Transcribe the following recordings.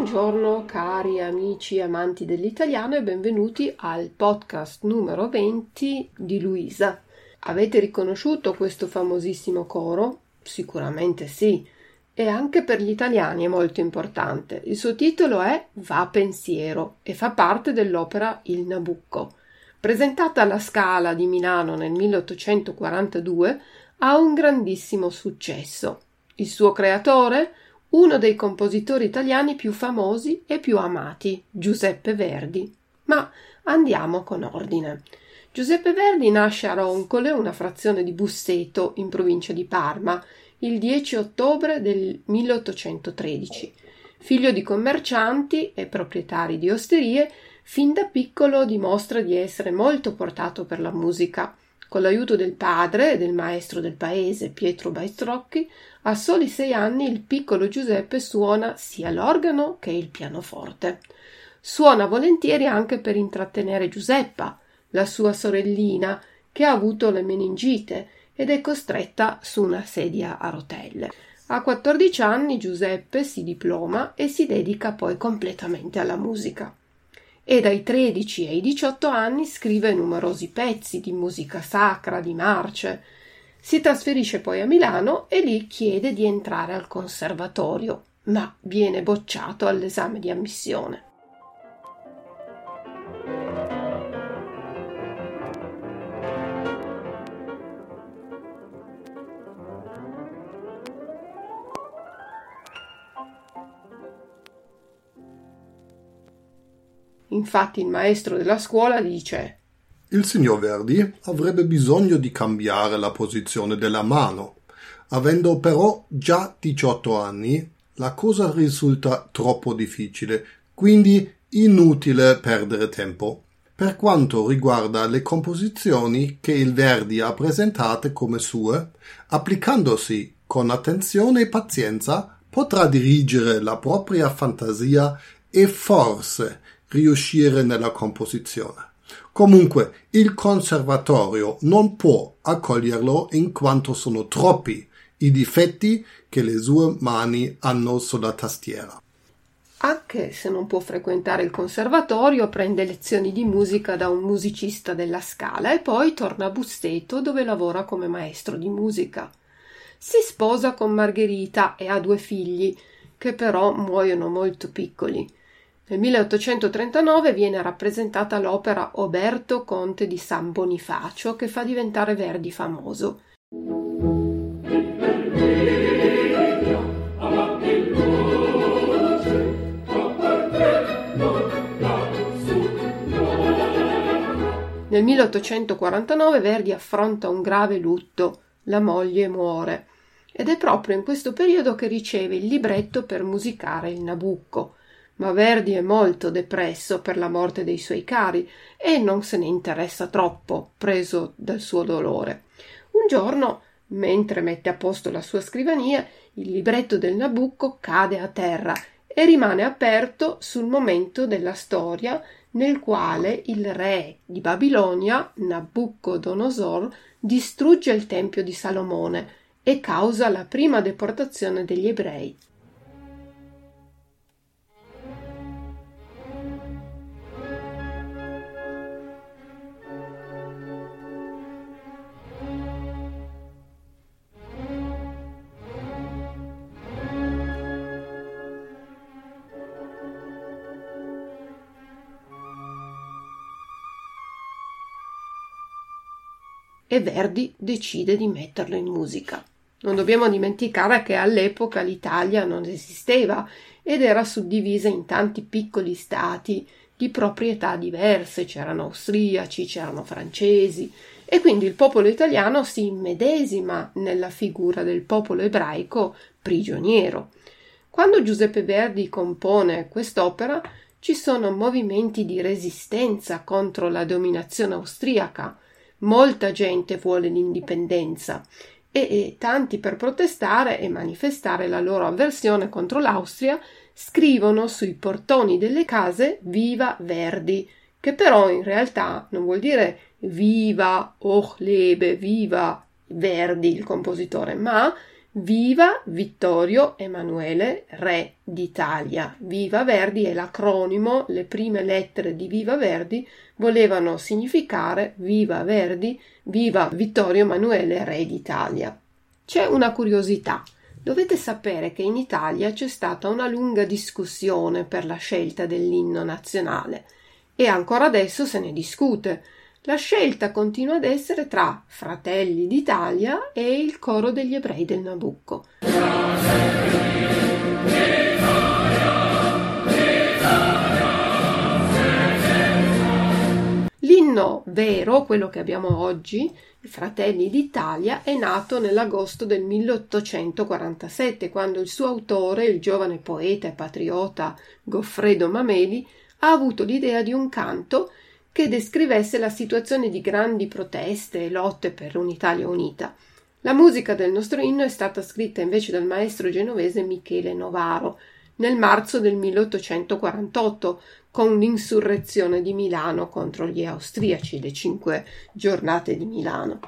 Buongiorno cari amici e amanti dell'italiano e benvenuti al podcast numero 20 di Luisa. Avete riconosciuto questo famosissimo coro? Sicuramente sì. E anche per gli italiani è molto importante. Il suo titolo è Va pensiero e fa parte dell'opera Il Nabucco. Presentata alla Scala di Milano nel 1842, ha un grandissimo successo. Il suo creatore? Uno dei compositori italiani più famosi e più amati, Giuseppe Verdi. Ma andiamo con ordine. Giuseppe Verdi nasce a Roncole, una frazione di Busseto, in provincia di Parma, il 10 ottobre del 1813. Figlio di commercianti e proprietari di osterie, fin da piccolo dimostra di essere molto portato per la musica. Con l'aiuto del padre e del maestro del paese, Pietro Baistrocchi, a soli sei anni il piccolo Giuseppe suona sia l'organo che il pianoforte. Suona volentieri anche per intrattenere Giuseppa, la sua sorellina, che ha avuto le meningite ed è costretta su una sedia a rotelle. A 14 anni Giuseppe si diploma e si dedica poi completamente alla musica e dai 13 ai 18 anni scrive numerosi pezzi di musica sacra, di marce. Si trasferisce poi a Milano e lì chiede di entrare al conservatorio, ma viene bocciato all'esame di ammissione. Infatti il maestro della scuola dice Il signor Verdi avrebbe bisogno di cambiare la posizione della mano. Avendo però già 18 anni, la cosa risulta troppo difficile, quindi inutile perdere tempo. Per quanto riguarda le composizioni che il Verdi ha presentate come sue, applicandosi con attenzione e pazienza, potrà dirigere la propria fantasia e forse riuscire nella composizione. Comunque il conservatorio non può accoglierlo in quanto sono troppi i difetti che le sue mani hanno sulla tastiera. Anche se non può frequentare il conservatorio, prende lezioni di musica da un musicista della Scala e poi torna a Busseto dove lavora come maestro di musica. Si sposa con Margherita e ha due figli, che però muoiono molto piccoli. Nel 1839 viene rappresentata l'opera Oberto Conte di San Bonifacio che fa diventare Verdi famoso. Nel 1849 Verdi affronta un grave lutto, la moglie muore, ed è proprio in questo periodo che riceve il libretto per musicare il Nabucco, ma Verdi è molto depresso per la morte dei suoi cari e non se ne interessa troppo, preso dal suo dolore. Un giorno, mentre mette a posto la sua scrivania, il libretto del Nabucco cade a terra e rimane aperto sul momento della storia nel quale il re di Babilonia, Nabucodonosor, distrugge il tempio di Salomone e causa la prima deportazione degli ebrei. E Verdi decide di metterlo in musica. Non dobbiamo dimenticare che all'epoca l'Italia non esisteva ed era suddivisa in tanti piccoli stati di proprietà diverse, c'erano austriaci, c'erano francesi, e quindi il popolo italiano si immedesima nella figura del popolo ebraico prigioniero. Quando Giuseppe Verdi compone quest'opera, ci sono movimenti di resistenza contro la dominazione austriaca, Molta gente vuole l'indipendenza e, e tanti per protestare e manifestare la loro avversione contro l'Austria scrivono sui portoni delle case Viva Verdi, che però in realtà non vuol dire viva och lebe, viva Verdi il compositore, ma Viva Vittorio Emanuele, re d'Italia. Viva Verdi è l'acronimo, le prime lettere di Viva Verdi volevano significare Viva Verdi, Viva Vittorio Emanuele, re d'Italia. C'è una curiosità. Dovete sapere che in Italia c'è stata una lunga discussione per la scelta dell'inno nazionale e ancora adesso se ne discute la scelta continua ad essere tra Fratelli d'Italia e il coro degli ebrei del Nabucco. L'inno vero, quello che abbiamo oggi, i Fratelli d'Italia, è nato nell'agosto del 1847, quando il suo autore, il giovane poeta e patriota Goffredo Mameli, ha avuto l'idea di un canto che descrivesse la situazione di grandi proteste e lotte per un'Italia unita. La musica del nostro inno è stata scritta invece dal maestro genovese Michele Novaro nel marzo del 1848 con l'insurrezione di Milano contro gli austriaci, le cinque giornate di Milano.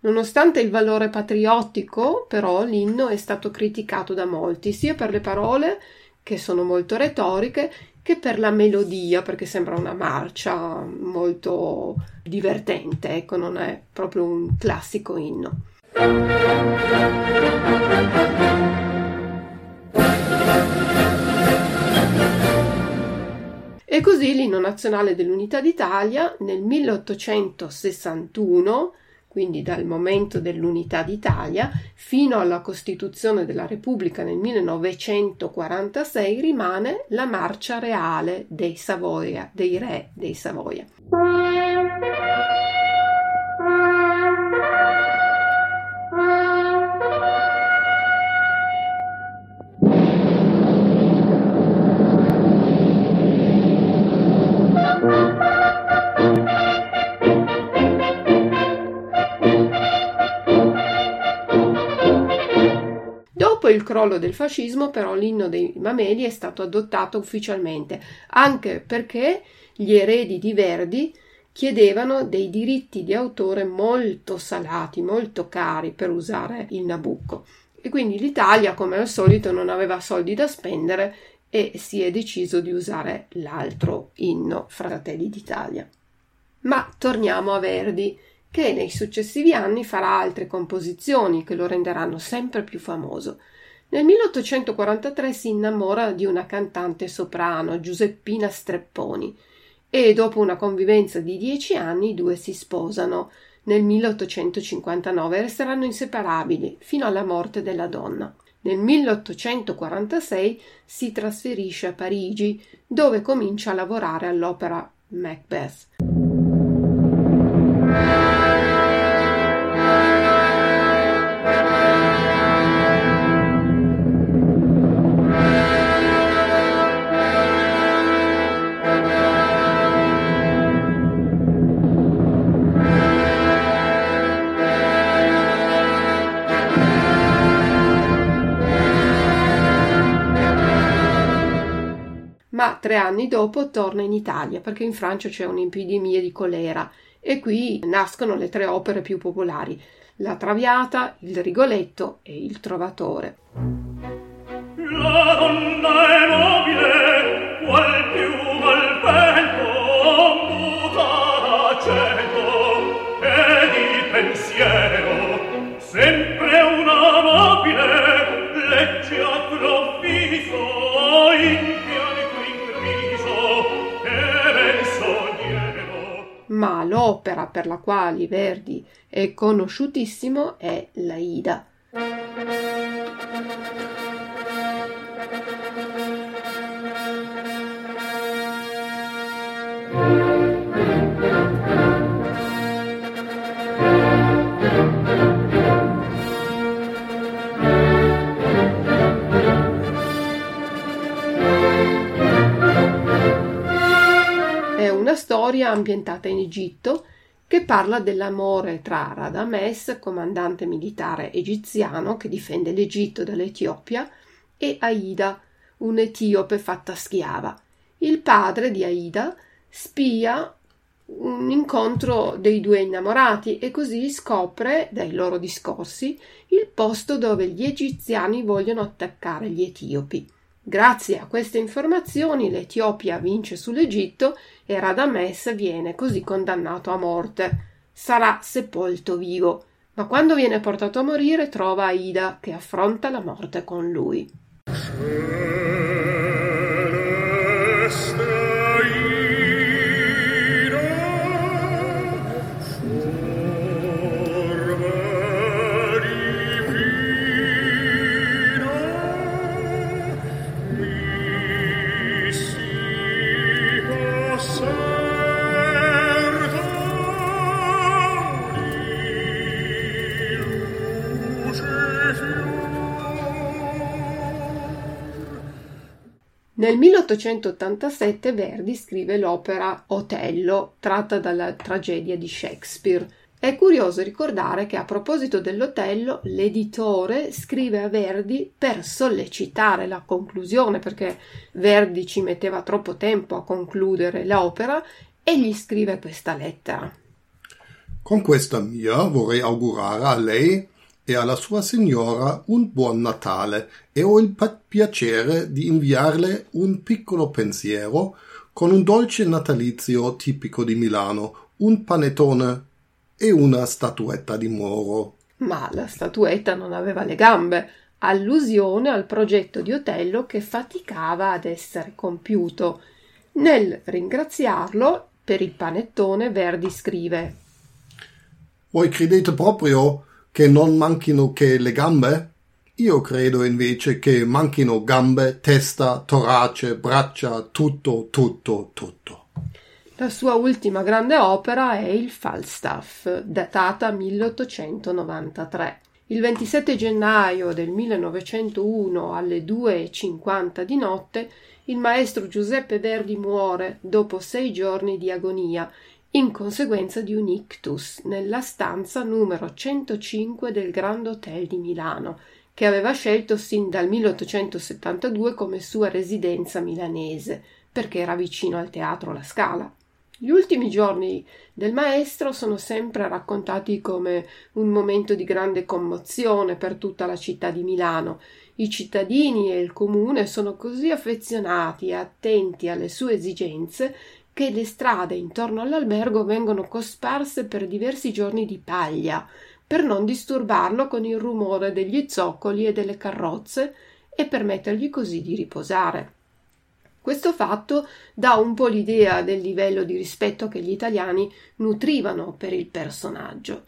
Nonostante il valore patriottico, però, l'inno è stato criticato da molti, sia per le parole, che sono molto retoriche, che per la melodia, perché sembra una marcia molto divertente, ecco, non è proprio un classico inno. E così l'inno nazionale dell'Unità d'Italia nel 1861 quindi dal momento dell'unità d'Italia fino alla Costituzione della Repubblica nel 1946 rimane la marcia reale dei Savoia, dei re dei Savoia. Crollo del fascismo, però l'inno dei Mameli è stato adottato ufficialmente, anche perché gli eredi di Verdi chiedevano dei diritti di autore molto salati, molto cari per usare il Nabucco. E quindi l'Italia, come al solito, non aveva soldi da spendere e si è deciso di usare l'altro inno Fratelli d'Italia. Ma torniamo a Verdi che nei successivi anni farà altre composizioni che lo renderanno sempre più famoso. Nel 1843 si innamora di una cantante soprano, Giuseppina Strepponi, e dopo una convivenza di dieci anni i due si sposano. Nel 1859 resteranno inseparabili fino alla morte della donna. Nel 1846 si trasferisce a Parigi, dove comincia a lavorare all'opera Macbeth. Ma tre anni dopo torna in Italia perché in Francia c'è un'epidemia di colera e qui nascono le tre opere più popolari, La Traviata, Il Rigoletto e Il Trovatore. La donna è mobile, qual ma l'opera per la quale Verdi è conosciutissimo è l'Aida. Storia ambientata in Egitto che parla dell'amore tra Radames, comandante militare egiziano che difende l'Egitto dall'Etiopia, e Aida, un'etiope fatta schiava. Il padre di Aida spia un incontro dei due innamorati e così scopre dai loro discorsi il posto dove gli egiziani vogliono attaccare gli etiopi. Grazie a queste informazioni l'Etiopia vince sull'Egitto e Radames viene così condannato a morte. Sarà sepolto vivo, ma quando viene portato a morire trova Aida che affronta la morte con lui. Nel 1887 Verdi scrive l'opera Otello, tratta dalla tragedia di Shakespeare. È curioso ricordare che a proposito dell'Otello, l'editore scrive a Verdi per sollecitare la conclusione, perché Verdi ci metteva troppo tempo a concludere l'opera, e gli scrive questa lettera. Con questa mia vorrei augurare a lei e alla sua signora un buon Natale e ho il piacere di inviarle un piccolo pensiero con un dolce natalizio tipico di Milano, un panettone e una statuetta di Moro. Ma la statuetta non aveva le gambe, allusione al progetto di Otello che faticava ad essere compiuto. Nel ringraziarlo per il panettone Verdi scrive Voi credete proprio che non manchino che le gambe? Io credo invece che manchino gambe, testa, torace, braccia, tutto, tutto, tutto. La sua ultima grande opera è il Falstaff, datata 1893. Il 27 gennaio del 1901 alle 2.50 di notte il maestro Giuseppe Verdi muore dopo sei giorni di agonia in conseguenza di un ictus nella stanza numero 105 del Grand Hotel di Milano, che aveva scelto sin dal 1872 come sua residenza milanese, perché era vicino al teatro La Scala. Gli ultimi giorni del maestro sono sempre raccontati come un momento di grande commozione per tutta la città di Milano. I cittadini e il comune sono così affezionati e attenti alle sue esigenze che le strade intorno all'albergo vengono cosparse per diversi giorni di paglia, per non disturbarlo con il rumore degli zoccoli e delle carrozze e permettergli così di riposare. Questo fatto dà un po' l'idea del livello di rispetto che gli italiani nutrivano per il personaggio.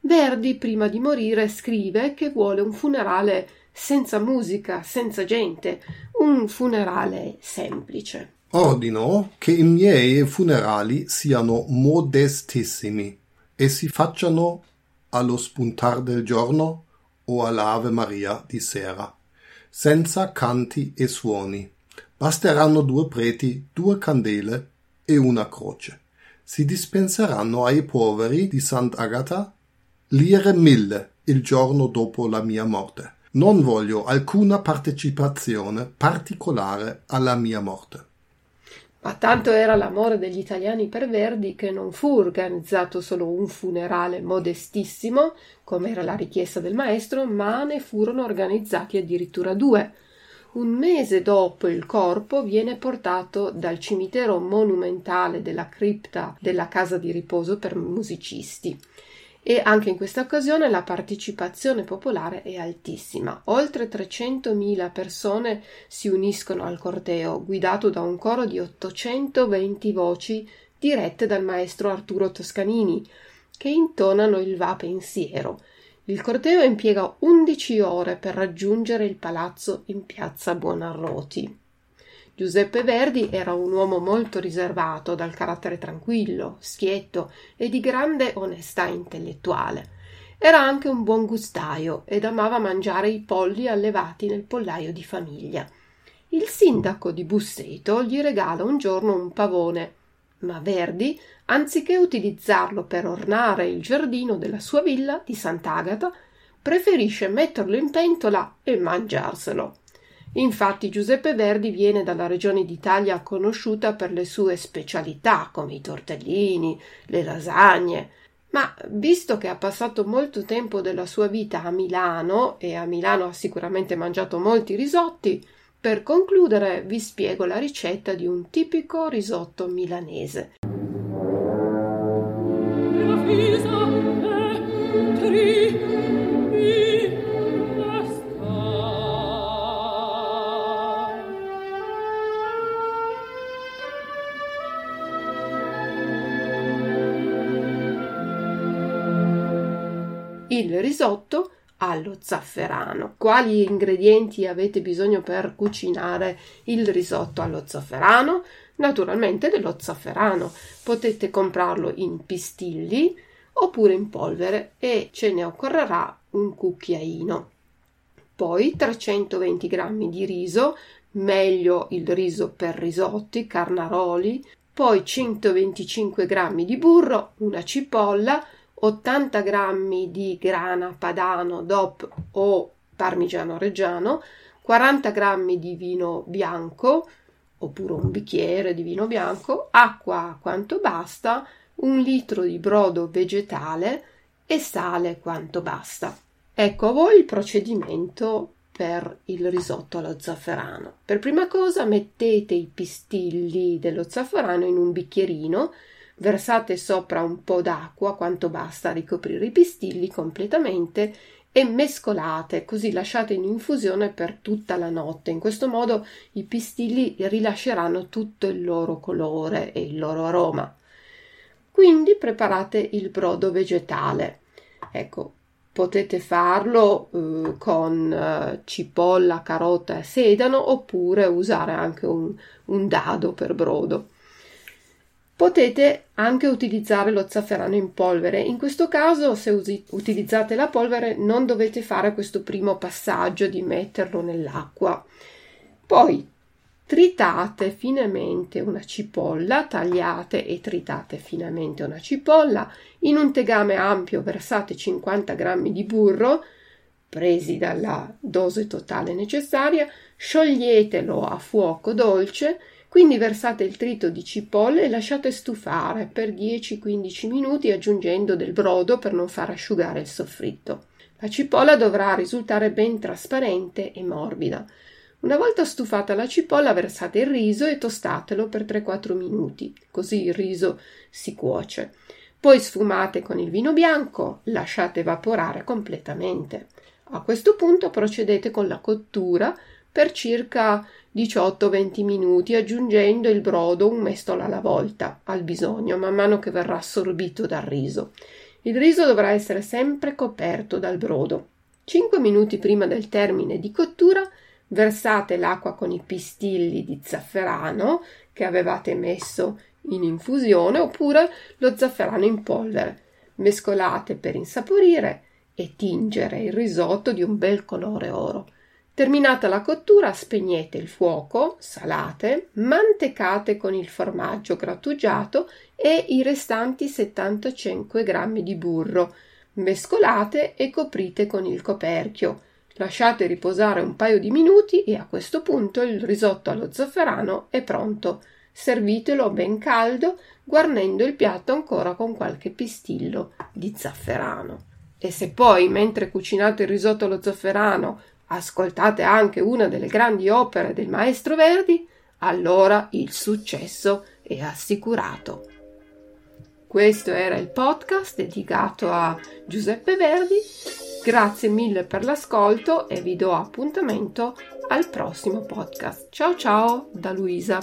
Verdi, prima di morire, scrive che vuole un funerale senza musica, senza gente, un funerale semplice. Ordino che i miei funerali siano modestissimi e si facciano allo spuntar del giorno o all'Ave Maria di sera, senza canti e suoni. Basteranno due preti, due candele e una croce. Si dispenseranno ai poveri di Sant'Agata lire mille il giorno dopo la mia morte. Non voglio alcuna partecipazione particolare alla mia morte. Ma tanto era l'amore degli italiani per Verdi che non fu organizzato solo un funerale modestissimo, come era la richiesta del maestro, ma ne furono organizzati addirittura due. Un mese dopo il corpo viene portato dal cimitero monumentale della cripta della casa di riposo per musicisti e anche in questa occasione la partecipazione popolare è altissima. Oltre 300.000 persone si uniscono al corteo, guidato da un coro di 820 voci dirette dal maestro Arturo Toscanini, che intonano il Va pensiero. Il corteo impiega 11 ore per raggiungere il palazzo in piazza Buonarroti. Giuseppe Verdi era un uomo molto riservato, dal carattere tranquillo, schietto e di grande onestà intellettuale. Era anche un buon gustaio ed amava mangiare i polli allevati nel pollaio di famiglia. Il sindaco di Busseto gli regala un giorno un pavone, ma Verdi, anziché utilizzarlo per ornare il giardino della sua villa di Sant'Agata, preferisce metterlo in pentola e mangiarselo. Infatti Giuseppe Verdi viene dalla regione d'Italia conosciuta per le sue specialità come i tortellini, le lasagne, ma visto che ha passato molto tempo della sua vita a Milano e a Milano ha sicuramente mangiato molti risotti, per concludere vi spiego la ricetta di un tipico risotto milanese. Risotto allo zafferano. Quali ingredienti avete bisogno per cucinare il risotto allo zafferano? Naturalmente dello zafferano. Potete comprarlo in pistilli oppure in polvere e ce ne occorrerà un cucchiaino. Poi 320 g di riso, meglio il riso per risotti, carnaroli, poi 125 g di burro, una cipolla, 80 g di grana padano DOP o parmigiano reggiano, 40 g di vino bianco oppure un bicchiere di vino bianco, acqua quanto basta, un litro di brodo vegetale e sale quanto basta. Ecco a voi il procedimento per il risotto allo zafferano. Per prima cosa mettete i pistilli dello zafferano in un bicchierino versate sopra un po' d'acqua quanto basta a ricoprire i pistilli completamente e mescolate, così lasciate in infusione per tutta la notte. In questo modo i pistilli rilasceranno tutto il loro colore e il loro aroma. Quindi preparate il brodo vegetale. Ecco, potete farlo eh, con eh, cipolla, carota e sedano oppure usare anche un, un dado per brodo. Potete anche utilizzare lo zafferano in polvere. In questo caso, se usi- utilizzate la polvere, non dovete fare questo primo passaggio di metterlo nell'acqua. Poi tritate finemente una cipolla, tagliate e tritate finemente una cipolla. In un tegame ampio versate 50 g di burro, presi dalla dose totale necessaria, scioglietelo a fuoco dolce quindi versate il trito di cipolle e lasciate stufare per 10-15 minuti aggiungendo del brodo per non far asciugare il soffritto. La cipolla dovrà risultare ben trasparente e morbida. Una volta stufata la cipolla versate il riso e tostatelo per 3-4 minuti, così il riso si cuoce. Poi sfumate con il vino bianco, lasciate evaporare completamente. A questo punto procedete con la cottura per circa 18-20 minuti, aggiungendo il brodo un mestolo alla volta, al bisogno, man mano che verrà assorbito dal riso. Il riso dovrà essere sempre coperto dal brodo. 5 minuti prima del termine di cottura versate l'acqua con i pistilli di zafferano che avevate messo in infusione oppure lo zafferano in polvere. Mescolate per insaporire e tingere il risotto di un bel colore oro. Terminata la cottura, spegnete il fuoco, salate, mantecate con il formaggio grattugiato e i restanti 75 g di burro. Mescolate e coprite con il coperchio. Lasciate riposare un paio di minuti e a questo punto il risotto allo zafferano è pronto. Servitelo ben caldo, guarnendo il piatto ancora con qualche pistillo di zafferano. E se poi, mentre cucinate il risotto allo zafferano, ascoltate anche una delle grandi opere del maestro Verdi, allora il successo è assicurato. Questo era il podcast dedicato a Giuseppe Verdi Grazie mille per l'ascolto e vi do appuntamento al prossimo podcast. Ciao ciao da Luisa.